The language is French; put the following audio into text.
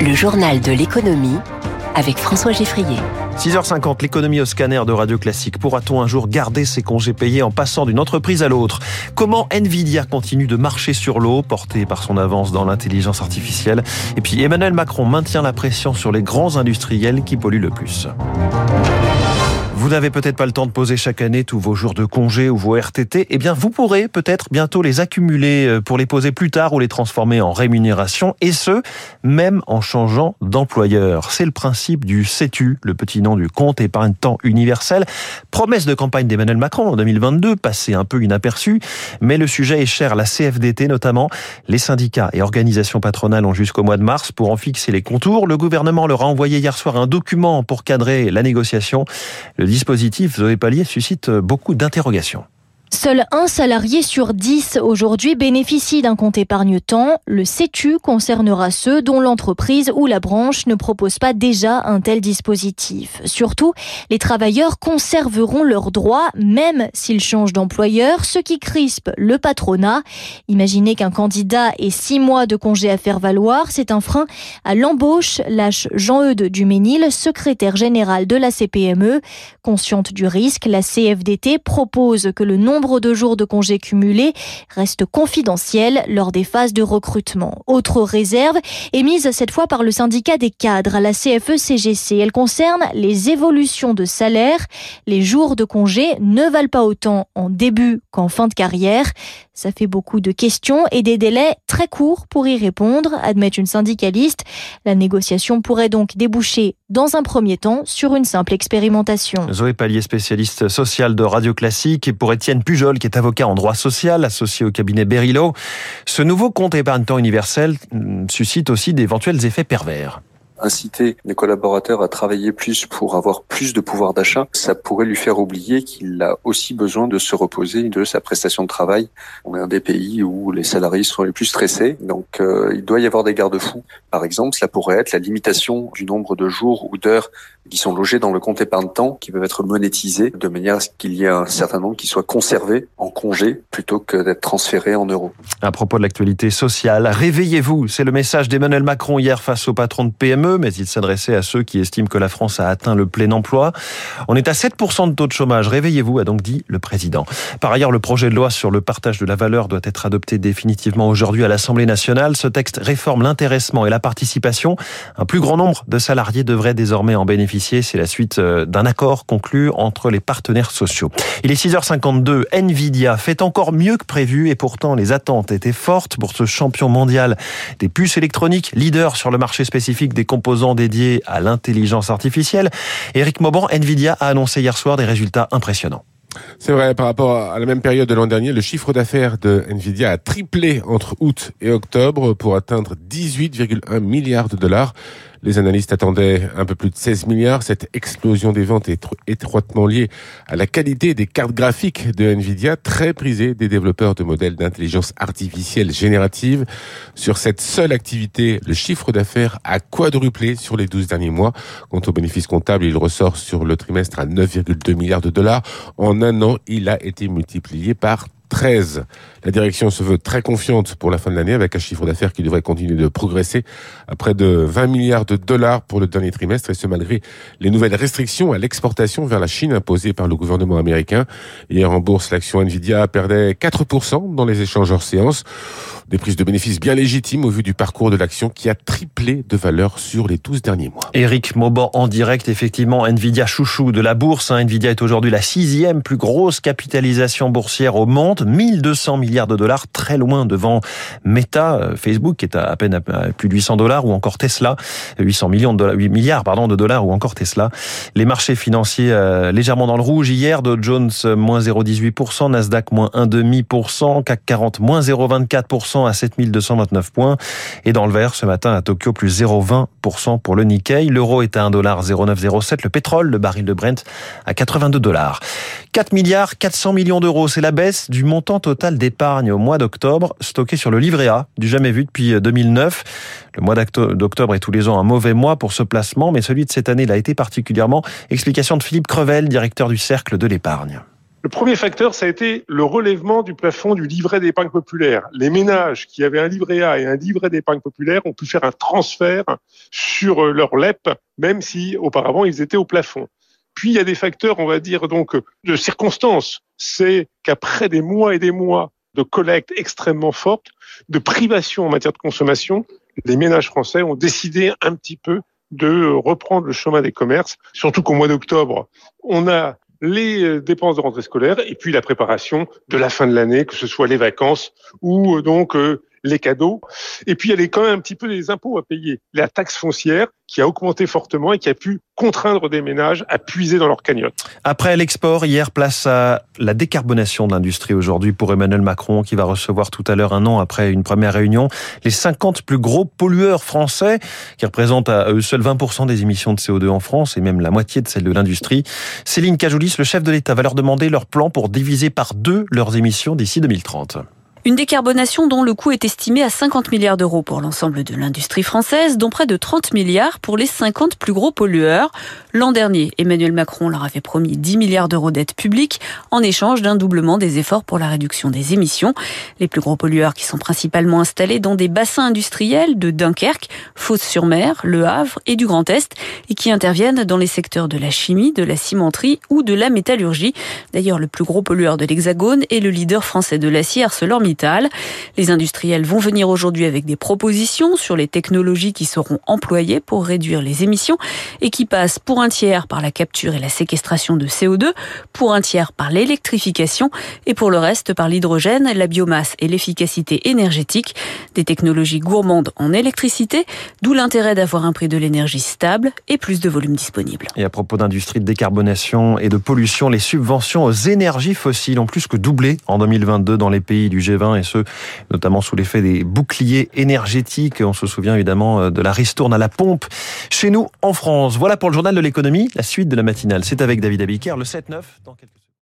Le journal de l'économie avec François Geffrier. 6h50, l'économie au scanner de Radio Classique. Pourra-t-on un jour garder ses congés payés en passant d'une entreprise à l'autre? Comment Nvidia continue de marcher sur l'eau, porté par son avance dans l'intelligence artificielle? Et puis Emmanuel Macron maintient la pression sur les grands industriels qui polluent le plus. N'avez peut-être pas le temps de poser chaque année tous vos jours de congé ou vos RTT. Eh bien, vous pourrez peut-être bientôt les accumuler euh, pour les poser plus tard ou les transformer en rémunération. Et ce, même en changeant d'employeur. C'est le principe du CETU, le petit nom du compte épargne temps universel. Promesse de campagne d'Emmanuel Macron en 2022, passé un peu inaperçu. Mais le sujet est cher à la CFDT notamment. Les syndicats et organisations patronales ont jusqu'au mois de mars pour en fixer les contours. Le gouvernement leur a envoyé hier soir un document pour cadrer la négociation. Le dispositif Zoé Pallier suscite beaucoup d'interrogations. Seul un salarié sur dix aujourd'hui bénéficie d'un compte épargne-temps. Le CETU concernera ceux dont l'entreprise ou la branche ne propose pas déjà un tel dispositif. Surtout, les travailleurs conserveront leurs droits même s'ils changent d'employeur, ce qui crispe le patronat. Imaginez qu'un candidat ait six mois de congé à faire valoir, c'est un frein à l'embauche, lâche Jean-Eudes Duménil, secrétaire général de la CPME. Consciente du risque, la CFDT propose que le nombre de jours de congés cumulés reste confidentiel lors des phases de recrutement. Autre réserve émise cette fois par le syndicat des cadres la CFE-CGC. Elle concerne les évolutions de salaire. Les jours de congés ne valent pas autant en début qu'en fin de carrière. Ça fait beaucoup de questions et des délais très courts pour y répondre, admet une syndicaliste. La négociation pourrait donc déboucher dans un premier temps sur une simple expérimentation. Zoé Pallier, spécialiste social de Radio Classique, et pour Étienne Pujol, qui est avocat en droit social, associé au cabinet Berilo, ce nouveau compte épargne-temps universel hmm, suscite aussi d'éventuels effets pervers inciter les collaborateurs à travailler plus pour avoir plus de pouvoir d'achat, ça pourrait lui faire oublier qu'il a aussi besoin de se reposer de sa prestation de travail. On est un des pays où les salariés sont les plus stressés, donc euh, il doit y avoir des garde-fous. Par exemple, cela pourrait être la limitation du nombre de jours ou d'heures qui sont logés dans le compte épargne-temps, qui peuvent être monétisés de manière à ce qu'il y ait un certain nombre qui soient conservés en congé plutôt que d'être transférés en euros. À propos de l'actualité sociale, réveillez-vous, c'est le message d'Emmanuel Macron hier face au patron de PME mais il s'adressait à ceux qui estiment que la France a atteint le plein emploi. On est à 7% de taux de chômage. Réveillez-vous, a donc dit le président. Par ailleurs, le projet de loi sur le partage de la valeur doit être adopté définitivement aujourd'hui à l'Assemblée nationale. Ce texte réforme l'intéressement et la participation. Un plus grand nombre de salariés devraient désormais en bénéficier. C'est la suite euh, d'un accord conclu entre les partenaires sociaux. Il est 6h52. Nvidia fait encore mieux que prévu et pourtant les attentes étaient fortes pour ce champion mondial des puces électroniques, leader sur le marché spécifique des composants dédiés à l'intelligence artificielle. Eric Mauban, Nvidia a annoncé hier soir des résultats impressionnants. C'est vrai, par rapport à la même période de l'an dernier, le chiffre d'affaires de Nvidia a triplé entre août et octobre pour atteindre 18,1 milliards de dollars. Les analystes attendaient un peu plus de 16 milliards. Cette explosion des ventes est étroitement liée à la qualité des cartes graphiques de Nvidia, très prisées des développeurs de modèles d'intelligence artificielle générative. Sur cette seule activité, le chiffre d'affaires a quadruplé sur les 12 derniers mois. Quant au bénéfice comptable, il ressort sur le trimestre à 9,2 milliards de dollars. En un an, il a été multiplié par 13. La direction se veut très confiante pour la fin de l'année avec un chiffre d'affaires qui devrait continuer de progresser à près de 20 milliards de dollars pour le dernier trimestre et ce malgré les nouvelles restrictions à l'exportation vers la Chine imposées par le gouvernement américain. Hier en bourse, l'action Nvidia perdait 4% dans les échanges hors séance. Des prises de bénéfices bien légitimes au vu du parcours de l'action qui a triplé de valeur sur les 12 derniers mois. Eric Mauban en direct, effectivement, Nvidia chouchou de la bourse. Hein. Nvidia est aujourd'hui la sixième plus grosse capitalisation boursière au monde, 1200 milliards de dollars, très loin devant Meta, euh, Facebook qui est à, peine à plus de 800 dollars ou encore Tesla, 800 millions de dollars, 8 milliards pardon de dollars ou encore Tesla. Les marchés financiers euh, légèrement dans le rouge hier, Dow Jones euh, moins 0,18%, Nasdaq moins 1,5%, CAC 40 moins 0,24% à 7229 points. Et dans le vert, ce matin à Tokyo, plus 0,20% pour le Nikkei. L'euro est à 1,0907. Le pétrole, le baril de Brent, à 82 dollars. 4 milliards 400 millions d'euros, c'est la baisse du montant total d'épargne au mois d'octobre stocké sur le livret A, du jamais vu depuis 2009. Le mois d'octobre est tous les ans un mauvais mois pour ce placement, mais celui de cette année l'a été particulièrement. Explication de Philippe Crevel, directeur du Cercle de l'épargne. Le premier facteur, ça a été le relèvement du plafond du livret d'épargne populaire. Les ménages qui avaient un livret A et un livret d'épargne populaire ont pu faire un transfert sur leur LEP, même si auparavant ils étaient au plafond. Puis il y a des facteurs, on va dire donc, de circonstances. C'est qu'après des mois et des mois de collecte extrêmement forte, de privation en matière de consommation, les ménages français ont décidé un petit peu de reprendre le chemin des commerces, surtout qu'au mois d'octobre, on a les euh, dépenses de rentrée scolaire et puis la préparation de la fin de l'année, que ce soit les vacances ou euh, donc euh, les cadeaux. Et puis, il y a quand même un petit peu des impôts à payer. La taxe foncière qui a augmenté fortement et qui a pu contraindre des ménages à puiser dans leur cagnotte. Après l'export, hier, place à la décarbonation de l'industrie aujourd'hui pour Emmanuel Macron, qui va recevoir tout à l'heure, un an après une première réunion, les 50 plus gros pollueurs français, qui représentent à eux seuls 20% des émissions de CO2 en France et même la moitié de celles de l'industrie. Céline Cajoulis, le chef de l'État, va leur demander leur plan pour diviser par deux leurs émissions d'ici 2030. Une décarbonation dont le coût est estimé à 50 milliards d'euros pour l'ensemble de l'industrie française, dont près de 30 milliards pour les 50 plus gros pollueurs. L'an dernier, Emmanuel Macron leur avait promis 10 milliards d'euros d'aide publique en échange d'un doublement des efforts pour la réduction des émissions. Les plus gros pollueurs qui sont principalement installés dans des bassins industriels de Dunkerque, Fos-sur-Mer, Le Havre et du Grand Est et qui interviennent dans les secteurs de la chimie, de la cimenterie ou de la métallurgie. D'ailleurs, le plus gros pollueur de l'Hexagone est le leader français de l'acier les industriels vont venir aujourd'hui avec des propositions sur les technologies qui seront employées pour réduire les émissions et qui passent pour un tiers par la capture et la séquestration de CO2, pour un tiers par l'électrification et pour le reste par l'hydrogène, la biomasse et l'efficacité énergétique. Des technologies gourmandes en électricité, d'où l'intérêt d'avoir un prix de l'énergie stable et plus de volume disponible. Et à propos d'industrie de décarbonation et de pollution, les subventions aux énergies fossiles ont plus que doublé en 2022 dans les pays du G20 et ce, notamment sous l'effet des boucliers énergétiques. On se souvient évidemment euh, de la ristourne à la pompe chez nous en France. Voilà pour le journal de l'économie. La suite de la matinale, c'est avec David Abiker, le 7-9 dans quelques